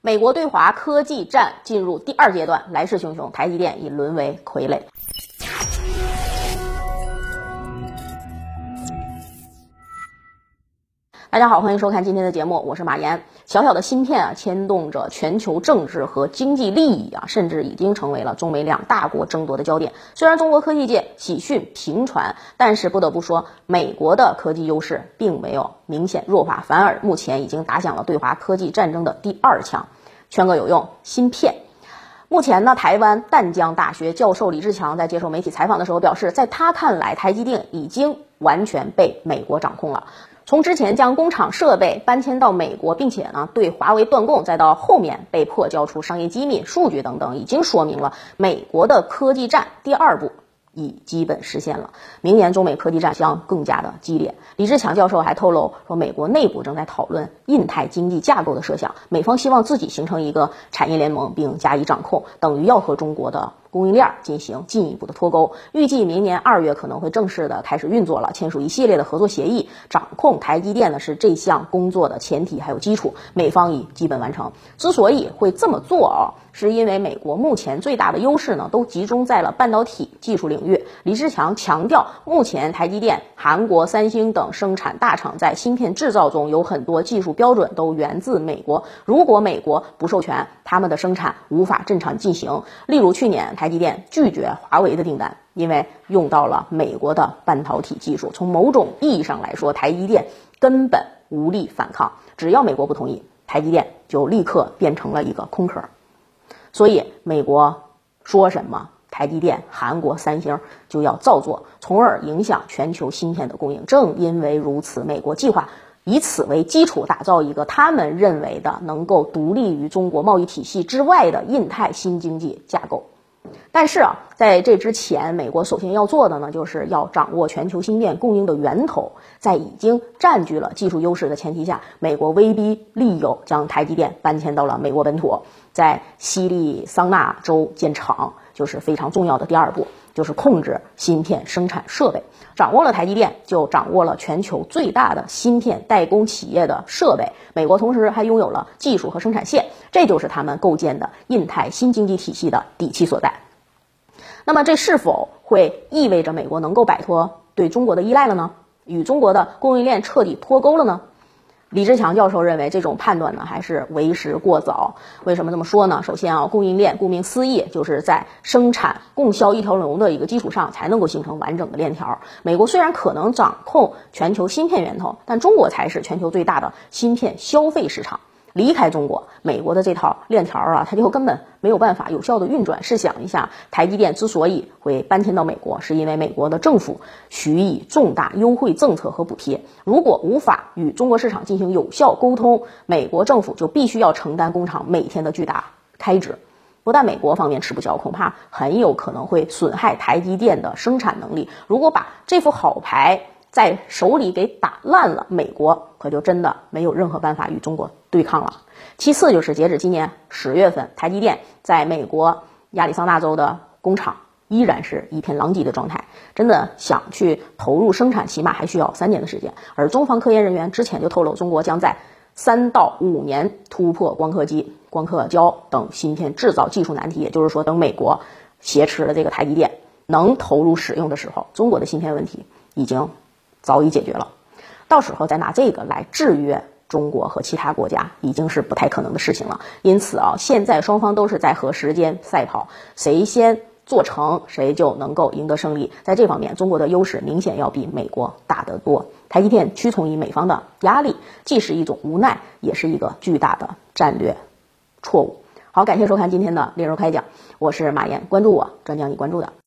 美国对华科技战进入第二阶段，来势汹汹，台积电已沦为傀儡。大家好，欢迎收看今天的节目，我是马岩。小小的芯片啊，牵动着全球政治和经济利益啊，甚至已经成为了中美两大国争夺的焦点。虽然中国科技界喜讯频传，但是不得不说，美国的科技优势并没有明显弱化，反而目前已经打响了对华科技战争的第二枪。圈个有用，芯片。目前呢，台湾淡江大学教授李志强在接受媒体采访的时候表示，在他看来，台积电已经完全被美国掌控了。从之前将工厂设备搬迁到美国，并且呢对华为断供，再到后面被迫交出商业机密、数据等等，已经说明了美国的科技战第二步已基本实现了。明年中美科技战将更加的激烈。李志强教授还透露说，美国内部正在讨论印太经济架构的设想，美方希望自己形成一个产业联盟并加以掌控，等于要和中国的。供应链进行进一步的脱钩，预计明年二月可能会正式的开始运作了，签署一系列的合作协议，掌控台积电呢是这项工作的前提还有基础，美方已基本完成。之所以会这么做啊，是因为美国目前最大的优势呢都集中在了半导体技术领域。李志强强调，目前台积电、韩国三星等生产大厂在芯片制造中有很多技术标准都源自美国，如果美国不授权，他们的生产无法正常进行。例如去年。台积电拒绝华为的订单，因为用到了美国的半导体技术。从某种意义上来说，台积电根本无力反抗。只要美国不同意，台积电就立刻变成了一个空壳。所以，美国说什么，台积电、韩国三星就要照做，从而影响全球芯片的供应。正因为如此，美国计划以此为基础，打造一个他们认为的能够独立于中国贸易体系之外的印太新经济架构。但是啊，在这之前，美国首先要做的呢，就是要掌握全球芯片供应的源头。在已经占据了技术优势的前提下，美国威逼利诱，将台积电搬迁到了美国本土，在西利桑那州建厂，就是非常重要的第二步，就是控制芯片生产设备。掌握了台积电，就掌握了全球最大的芯片代工企业的设备。美国同时还拥有了技术和生产线，这就是他们构建的印太新经济体系的底气所在。那么，这是否会意味着美国能够摆脱对中国的依赖了呢？与中国的供应链彻底脱钩了呢？李志强教授认为，这种判断呢还是为时过早。为什么这么说呢？首先啊，供应链顾名思义，就是在生产供销一条龙的一个基础上，才能够形成完整的链条。美国虽然可能掌控全球芯片源头，但中国才是全球最大的芯片消费市场。离开中国，美国的这套链条啊，它就根本没有办法有效的运转。试想一下，台积电之所以会搬迁到美国，是因为美国的政府许以重大优惠政策和补贴。如果无法与中国市场进行有效沟通，美国政府就必须要承担工厂每天的巨大开支。不但美国方面吃不消，恐怕很有可能会损害台积电的生产能力。如果把这副好牌，在手里给打烂了，美国可就真的没有任何办法与中国对抗了。其次就是截止今年十月份，台积电在美国亚利桑那州的工厂依然是一片狼藉的状态，真的想去投入生产，起码还需要三年的时间。而中方科研人员之前就透露，中国将在三到五年突破光刻机、光刻胶等芯片制造技术难题。也就是说，等美国挟持了这个台积电能投入使用的时候，中国的芯片问题已经。早已解决了，到时候再拿这个来制约中国和其他国家，已经是不太可能的事情了。因此啊，现在双方都是在和时间赛跑，谁先做成，谁就能够赢得胜利。在这方面，中国的优势明显要比美国大得多。台积电屈从于美方的压力，既是一种无奈，也是一个巨大的战略错误。好，感谢收看今天的猎人开讲，我是马岩，关注我，专讲你关注的。